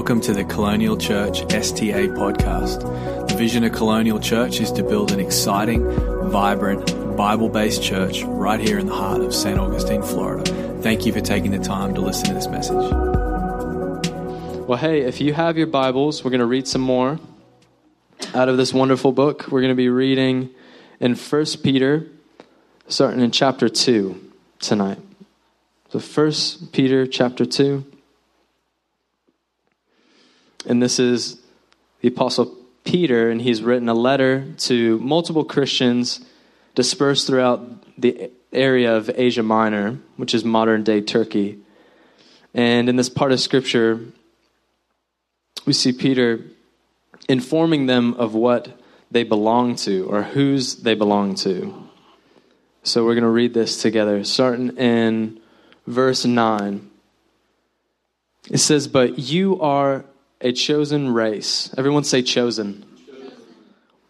Welcome to the Colonial Church STA podcast. The vision of Colonial Church is to build an exciting, vibrant, Bible based church right here in the heart of St. Augustine, Florida. Thank you for taking the time to listen to this message. Well, hey, if you have your Bibles, we're going to read some more out of this wonderful book. We're going to be reading in 1 Peter, starting in chapter 2 tonight. So 1 Peter chapter 2. And this is the Apostle Peter, and he's written a letter to multiple Christians dispersed throughout the area of Asia Minor, which is modern day Turkey. And in this part of Scripture, we see Peter informing them of what they belong to or whose they belong to. So we're going to read this together, starting in verse 9. It says, But you are a chosen race. Everyone say chosen.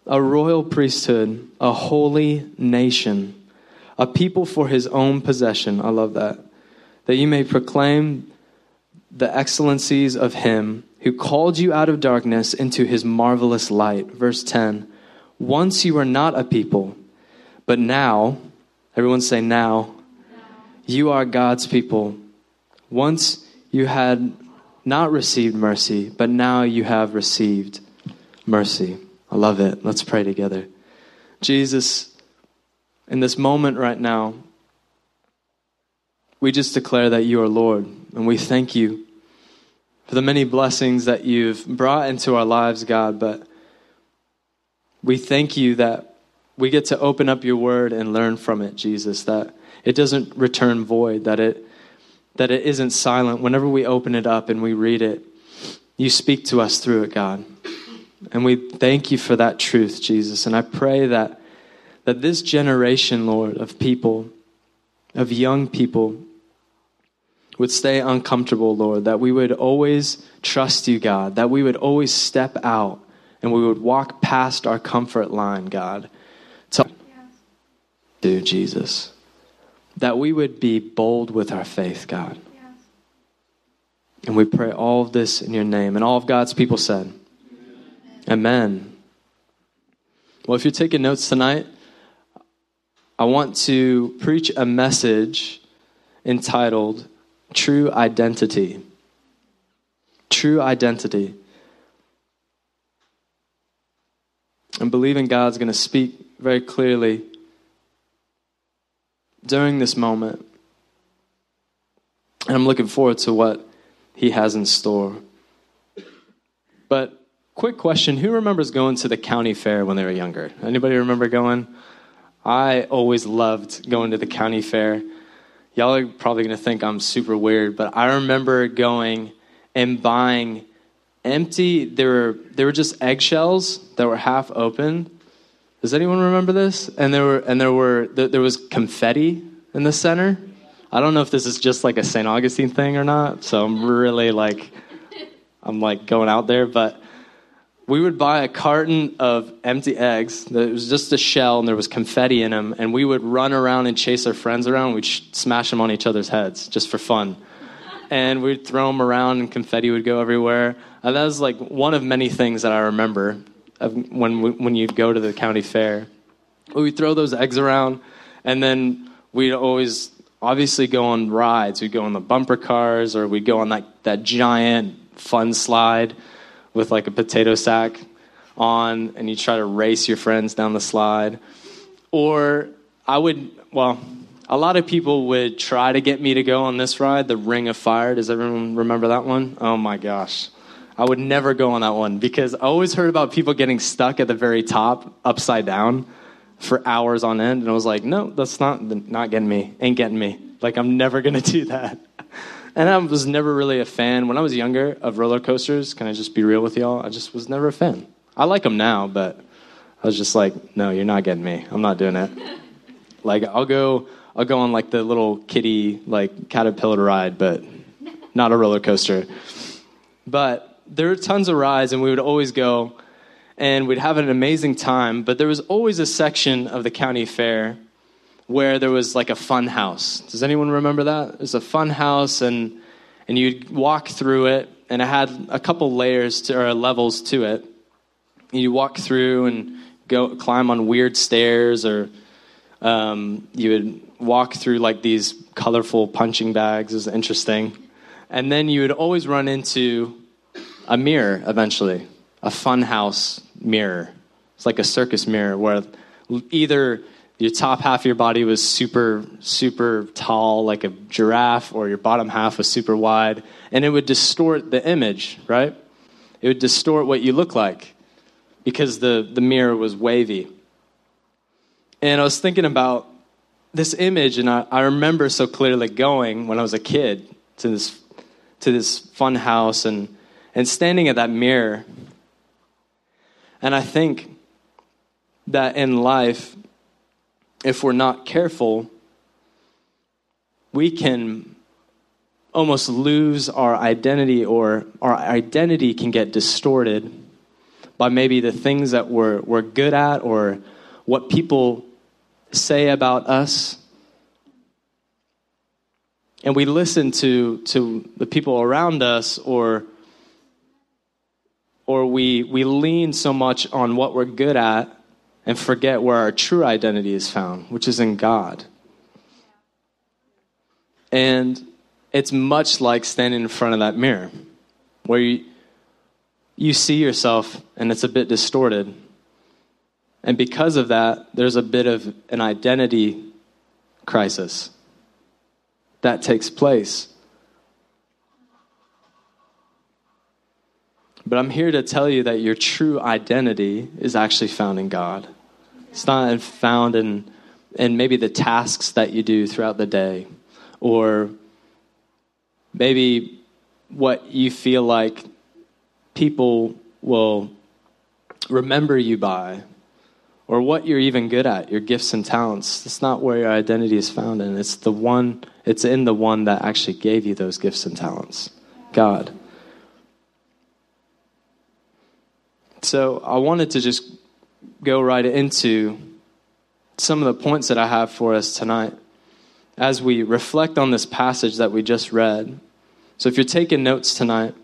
A royal priesthood, a holy nation, a people for his own possession. I love that. That you may proclaim the excellencies of him who called you out of darkness into his marvelous light. Verse 10 Once you were not a people, but now, everyone say now, you are God's people. Once you had not received mercy, but now you have received mercy. I love it. Let's pray together. Jesus, in this moment right now, we just declare that you are Lord, and we thank you for the many blessings that you've brought into our lives, God. But we thank you that we get to open up your word and learn from it, Jesus, that it doesn't return void, that it that it isn't silent. Whenever we open it up and we read it, you speak to us through it, God. And we thank you for that truth, Jesus. And I pray that that this generation, Lord, of people, of young people, would stay uncomfortable, Lord, that we would always trust you, God, that we would always step out and we would walk past our comfort line, God, to do Jesus that we would be bold with our faith, God. Yes. And we pray all of this in your name. And all of God's people said, Amen. Amen. Well, if you're taking notes tonight, I want to preach a message entitled True Identity. True Identity. And believing God's going to speak very clearly during this moment. And I'm looking forward to what he has in store. But quick question, who remembers going to the county fair when they were younger? Anybody remember going? I always loved going to the county fair. Y'all are probably going to think I'm super weird, but I remember going and buying empty there were they were just eggshells that were half open does anyone remember this? And there were and there were there was confetti in the center. I don't know if this is just like a St. Augustine thing or not. So I'm really like I'm like going out there, but we would buy a carton of empty eggs. It was just a shell, and there was confetti in them. And we would run around and chase our friends around. We'd smash them on each other's heads just for fun. And we'd throw them around, and confetti would go everywhere. And that was like one of many things that I remember of when we, when you'd go to the county fair. We'd throw those eggs around, and then we'd always obviously go on rides. We'd go on the bumper cars, or we'd go on that, that giant fun slide with like a potato sack on, and you try to race your friends down the slide. Or I would, well, a lot of people would try to get me to go on this ride, the Ring of Fire. Does everyone remember that one? Oh my gosh. I would never go on that one because I always heard about people getting stuck at the very top, upside down, for hours on end, and I was like, no, that's not not getting me, ain't getting me. Like I'm never gonna do that. And I was never really a fan when I was younger of roller coasters. Can I just be real with y'all? I just was never a fan. I like them now, but I was just like, no, you're not getting me. I'm not doing it. like I'll go, I'll go on like the little kitty like caterpillar ride, but not a roller coaster. But there were tons of rides, and we would always go, and we'd have an amazing time. But there was always a section of the county fair where there was like a fun house. Does anyone remember that? There's a fun house, and and you'd walk through it, and it had a couple layers to, or levels to it. You walk through and go climb on weird stairs, or um, you would walk through like these colorful punching bags. It was interesting, and then you would always run into a mirror eventually, a funhouse mirror. It's like a circus mirror where either your top half of your body was super, super tall, like a giraffe, or your bottom half was super wide, and it would distort the image, right? It would distort what you look like because the, the mirror was wavy. And I was thinking about this image, and I, I remember so clearly going when I was a kid to this, to this fun house and, and standing at that mirror. And I think that in life, if we're not careful, we can almost lose our identity, or our identity can get distorted by maybe the things that we're, we're good at or what people say about us. And we listen to, to the people around us, or, or we, we lean so much on what we're good at and forget where our true identity is found, which is in God. And it's much like standing in front of that mirror, where you, you see yourself and it's a bit distorted. And because of that, there's a bit of an identity crisis that takes place. But I'm here to tell you that your true identity is actually found in God. It's not found in, in maybe the tasks that you do throughout the day or maybe what you feel like people will remember you by or what you're even good at, your gifts and talents. It's not where your identity is found in. It's the one it's in the one that actually gave you those gifts and talents. God. So I wanted to just go right into some of the points that I have for us tonight as we reflect on this passage that we just read. So if you're taking notes tonight,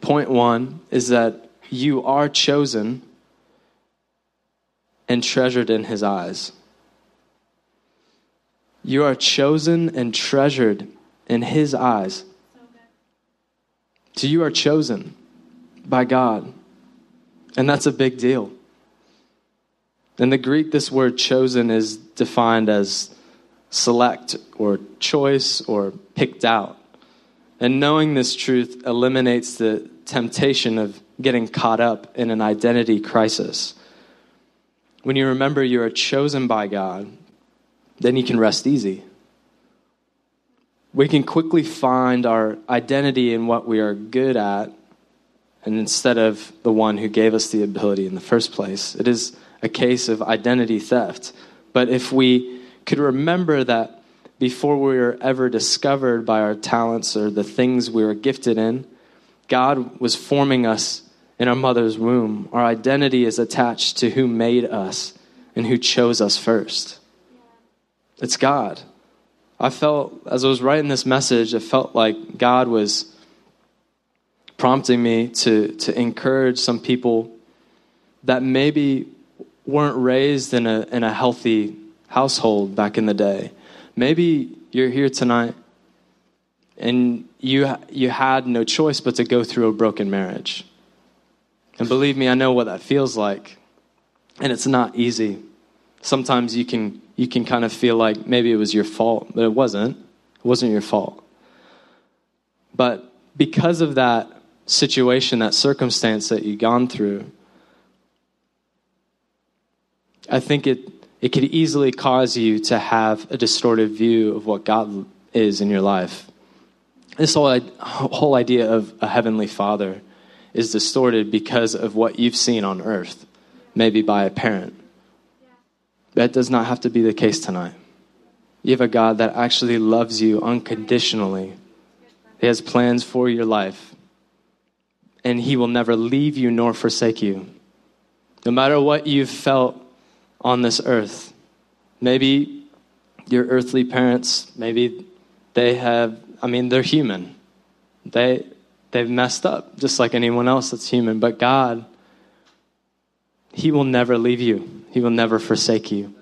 point one is that you are chosen and treasured in his eyes. You are chosen and treasured in his eyes. So you are chosen by God. And that's a big deal. In the Greek, this word chosen is defined as select or choice or picked out. And knowing this truth eliminates the temptation of getting caught up in an identity crisis. When you remember you are chosen by God, then you can rest easy. We can quickly find our identity in what we are good at and instead of the one who gave us the ability in the first place. It is a case of identity theft. But if we could remember that before we were ever discovered by our talents or the things we were gifted in, God was forming us in our mother's womb. Our identity is attached to who made us and who chose us first. It's God. I felt, as I was writing this message, it felt like God was prompting me to, to encourage some people that maybe weren't raised in a, in a healthy household back in the day. Maybe you're here tonight and you, you had no choice but to go through a broken marriage. And believe me, I know what that feels like. And it's not easy. Sometimes you can, you can kind of feel like maybe it was your fault, but it wasn't. It wasn't your fault. But because of that situation, that circumstance that you've gone through, I think it, it could easily cause you to have a distorted view of what God is in your life. This whole, whole idea of a heavenly father is distorted because of what you've seen on earth, maybe by a parent. That does not have to be the case tonight. You have a God that actually loves you unconditionally. He has plans for your life and He will never leave you nor forsake you. No matter what you've felt on this earth, maybe your earthly parents, maybe they have I mean, they're human. They, they've messed up just like anyone else that's human. But God, He will never leave you, He will never forsake you.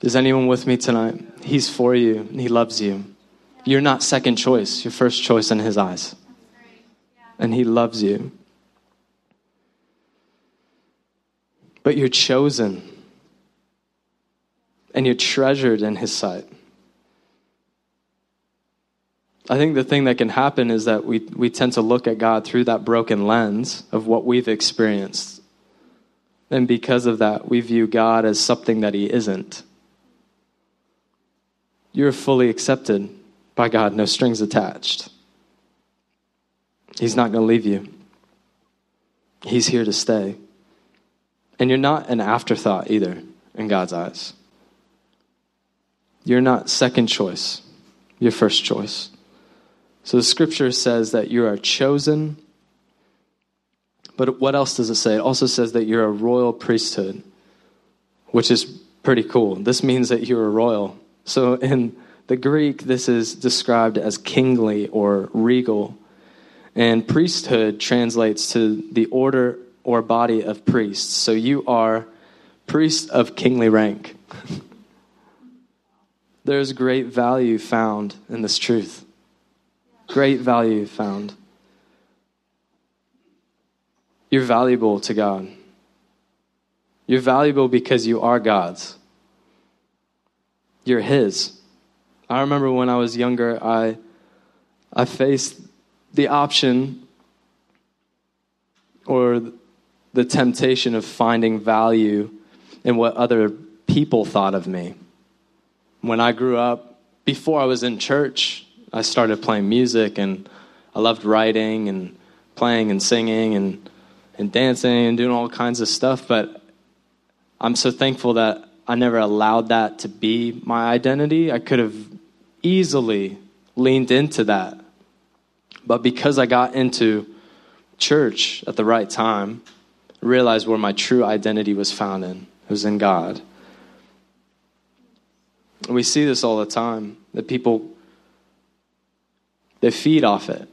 Is anyone with me tonight? He's for you, He loves you. You're not second choice, you're first choice in His eyes. And He loves you. But you're chosen and you're treasured in His sight. I think the thing that can happen is that we, we tend to look at God through that broken lens of what we've experienced. And because of that, we view God as something that He isn't. You're fully accepted by God, no strings attached. He's not going to leave you, He's here to stay. And you're not an afterthought either in God's eyes. You're not second choice, you're first choice. So the scripture says that you are chosen. But what else does it say? It also says that you're a royal priesthood, which is pretty cool. This means that you're a royal. So in the Greek, this is described as kingly or regal. And priesthood translates to the order or body of priests. So you are priest of kingly rank. There's great value found in this truth. Great value found. You're valuable to God. You're valuable because you are God's. You're His. I remember when I was younger, I, I faced the option or the temptation of finding value in what other people thought of me. When I grew up, before I was in church, I started playing music and I loved writing and playing and singing and, and dancing and doing all kinds of stuff. But I'm so thankful that I never allowed that to be my identity. I could have easily leaned into that. But because I got into church at the right time, I realized where my true identity was found in. It was in God. And we see this all the time that people they feed off it,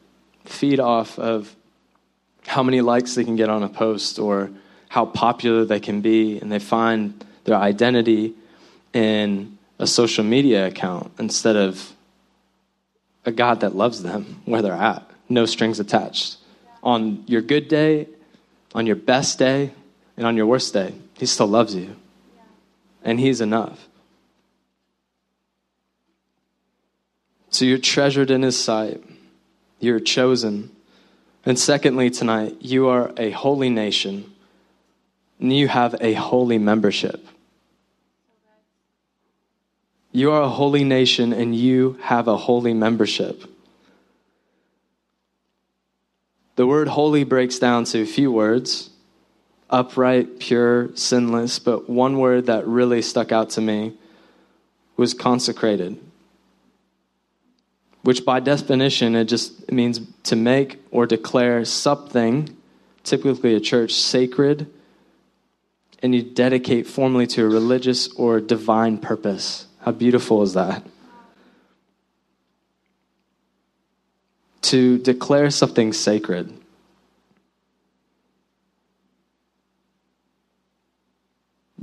feed off of how many likes they can get on a post or how popular they can be, and they find their identity in a social media account instead of a God that loves them where they're at, no strings attached. On your good day, on your best day, and on your worst day, He still loves you. And He's enough. So you're treasured in his sight. You're chosen. And secondly, tonight, you are a holy nation. And you have a holy membership. You are a holy nation and you have a holy membership. The word holy breaks down to a few words upright, pure, sinless, but one word that really stuck out to me was consecrated which by definition it just means to make or declare something, typically a church, sacred, and you dedicate formally to a religious or divine purpose. How beautiful is that? To declare something sacred.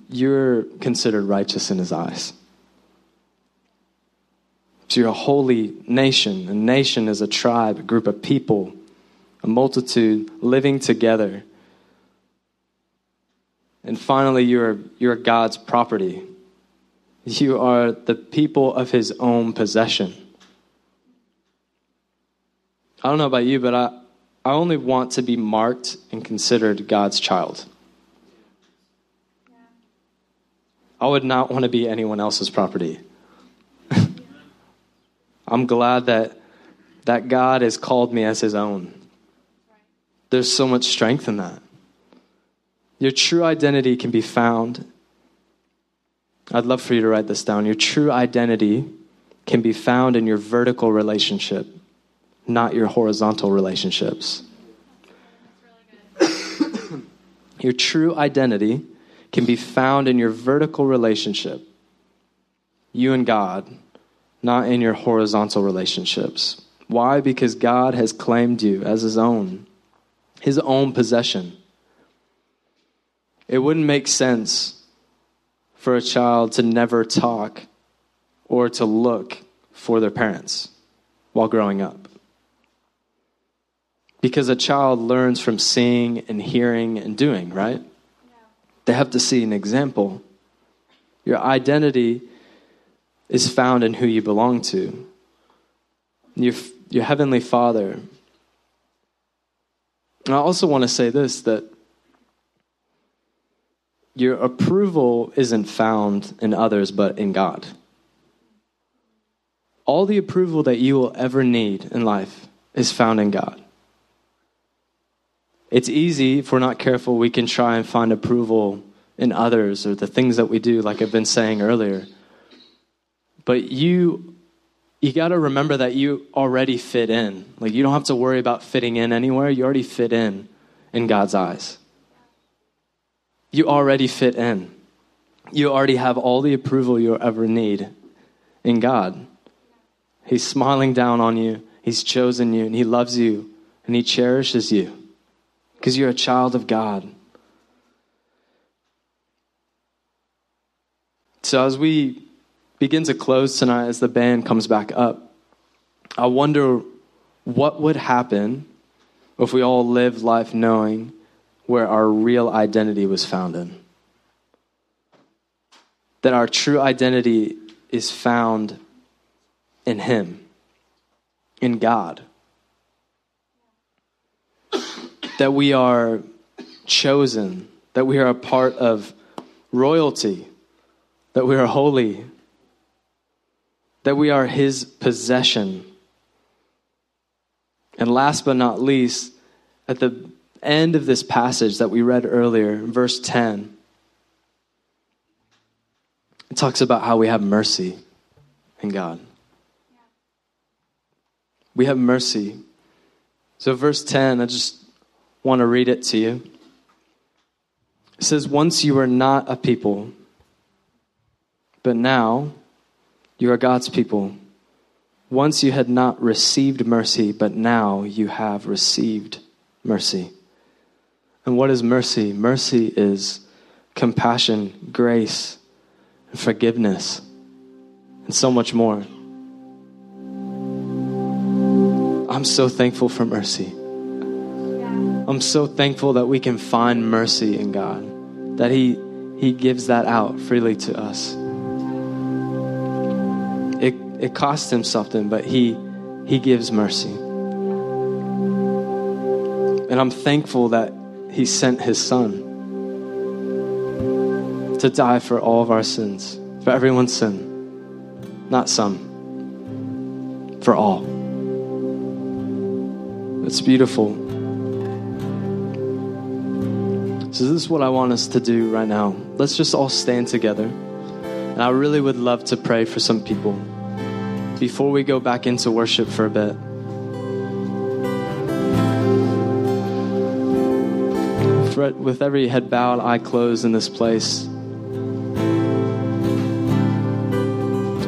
You're considered righteous in his eyes. So you're a holy nation. A nation is a tribe, a group of people, a multitude living together. And finally, you're, you're God's property. You are the people of his own possession. I don't know about you, but I, I only want to be marked and considered God's child. I would not want to be anyone else's property. I'm glad that, that God has called me as his own. There's so much strength in that. Your true identity can be found. I'd love for you to write this down. Your true identity can be found in your vertical relationship, not your horizontal relationships. your true identity can be found in your vertical relationship, you and God, not in your horizontal relationships. Why? Because God has claimed you as his own, his own possession. It wouldn't make sense for a child to never talk or to look for their parents while growing up. Because a child learns from seeing and hearing and doing, right? They have to see an example. Your identity is found in who you belong to. Your, your heavenly Father. And I also want to say this that your approval isn't found in others but in God. All the approval that you will ever need in life is found in God. It's easy, if we're not careful, we can try and find approval in others or the things that we do, like I've been saying earlier. But you you got to remember that you already fit in. Like you don't have to worry about fitting in anywhere. You already fit in in God's eyes. You already fit in. You already have all the approval you'll ever need in God. He's smiling down on you. He's chosen you and he loves you and he cherishes you because you're a child of God. So, as we begin to close tonight, as the band comes back up, I wonder what would happen if we all lived life knowing where our real identity was found in. That our true identity is found in Him, in God. That we are chosen, that we are a part of royalty that we are holy, that we are His possession. And last but not least, at the end of this passage that we read earlier, verse 10, it talks about how we have mercy in God. We have mercy. So, verse 10, I just want to read it to you. It says, Once you were not a people, but now you are God's people. Once you had not received mercy, but now you have received mercy. And what is mercy? Mercy is compassion, grace, forgiveness, and so much more. I'm so thankful for mercy. I'm so thankful that we can find mercy in God, that He, he gives that out freely to us it it costs him something, but he he gives mercy. And I'm thankful that he sent his son to die for all of our sins, for everyone's sin, not some, for all. It's beautiful. So, this is what I want us to do right now. Let's just all stand together. And I really would love to pray for some people before we go back into worship for a bit. With every head bowed, eye closed in this place,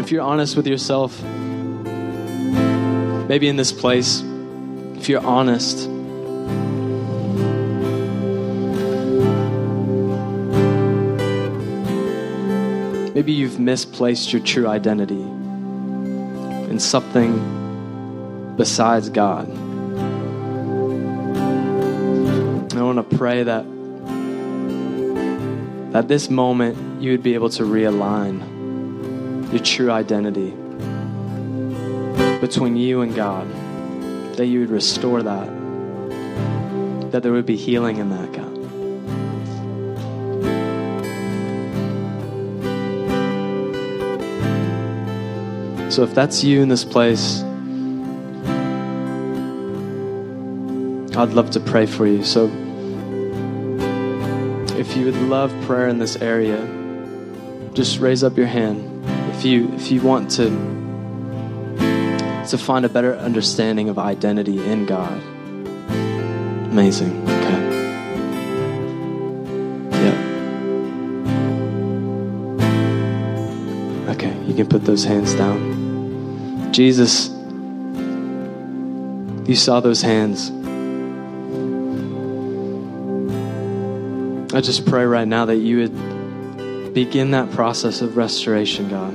if you're honest with yourself, maybe in this place, if you're honest, maybe you've misplaced your true identity in something besides God. Pray that that this moment you would be able to realign your true identity between you and God. That you would restore that. That there would be healing in that, God. So if that's you in this place, I'd love to pray for you. So if you would love prayer in this area, just raise up your hand. If you if you want to to find a better understanding of identity in God. Amazing. Okay. Yeah. Okay, you can put those hands down. Jesus, you saw those hands. I just pray right now that you would begin that process of restoration, God.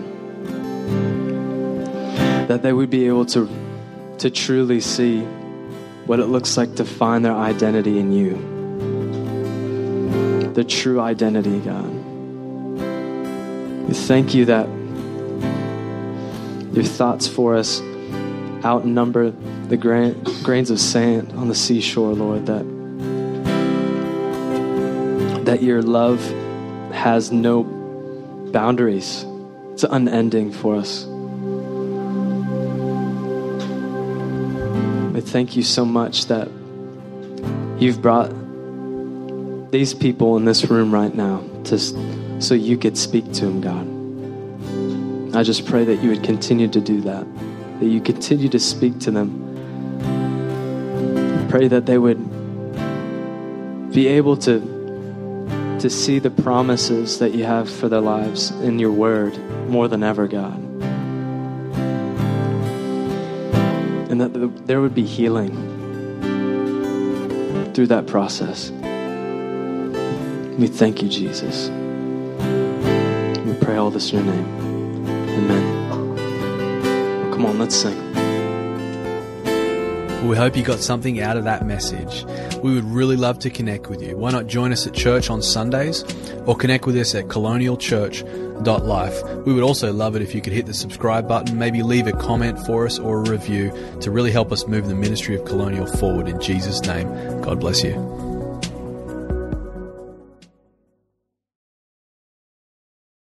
That they would be able to, to truly see what it looks like to find their identity in you. The true identity, God. We thank you that your thoughts for us outnumber the gra- grains of sand on the seashore, Lord, that that your love has no boundaries. It's unending for us. I thank you so much that you've brought these people in this room right now to, so you could speak to them, God. I just pray that you would continue to do that, that you continue to speak to them. Pray that they would be able to to see the promises that you have for their lives in your word more than ever, God. And that there would be healing through that process. We thank you, Jesus. We pray all this in your name. Amen. Well, come on, let's sing. We hope you got something out of that message. We would really love to connect with you. Why not join us at church on Sundays or connect with us at colonialchurch.life. We would also love it if you could hit the subscribe button, maybe leave a comment for us or a review to really help us move the ministry of Colonial forward in Jesus' name. God bless you.